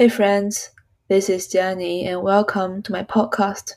Hey friends, this is Jenny and welcome to my podcast.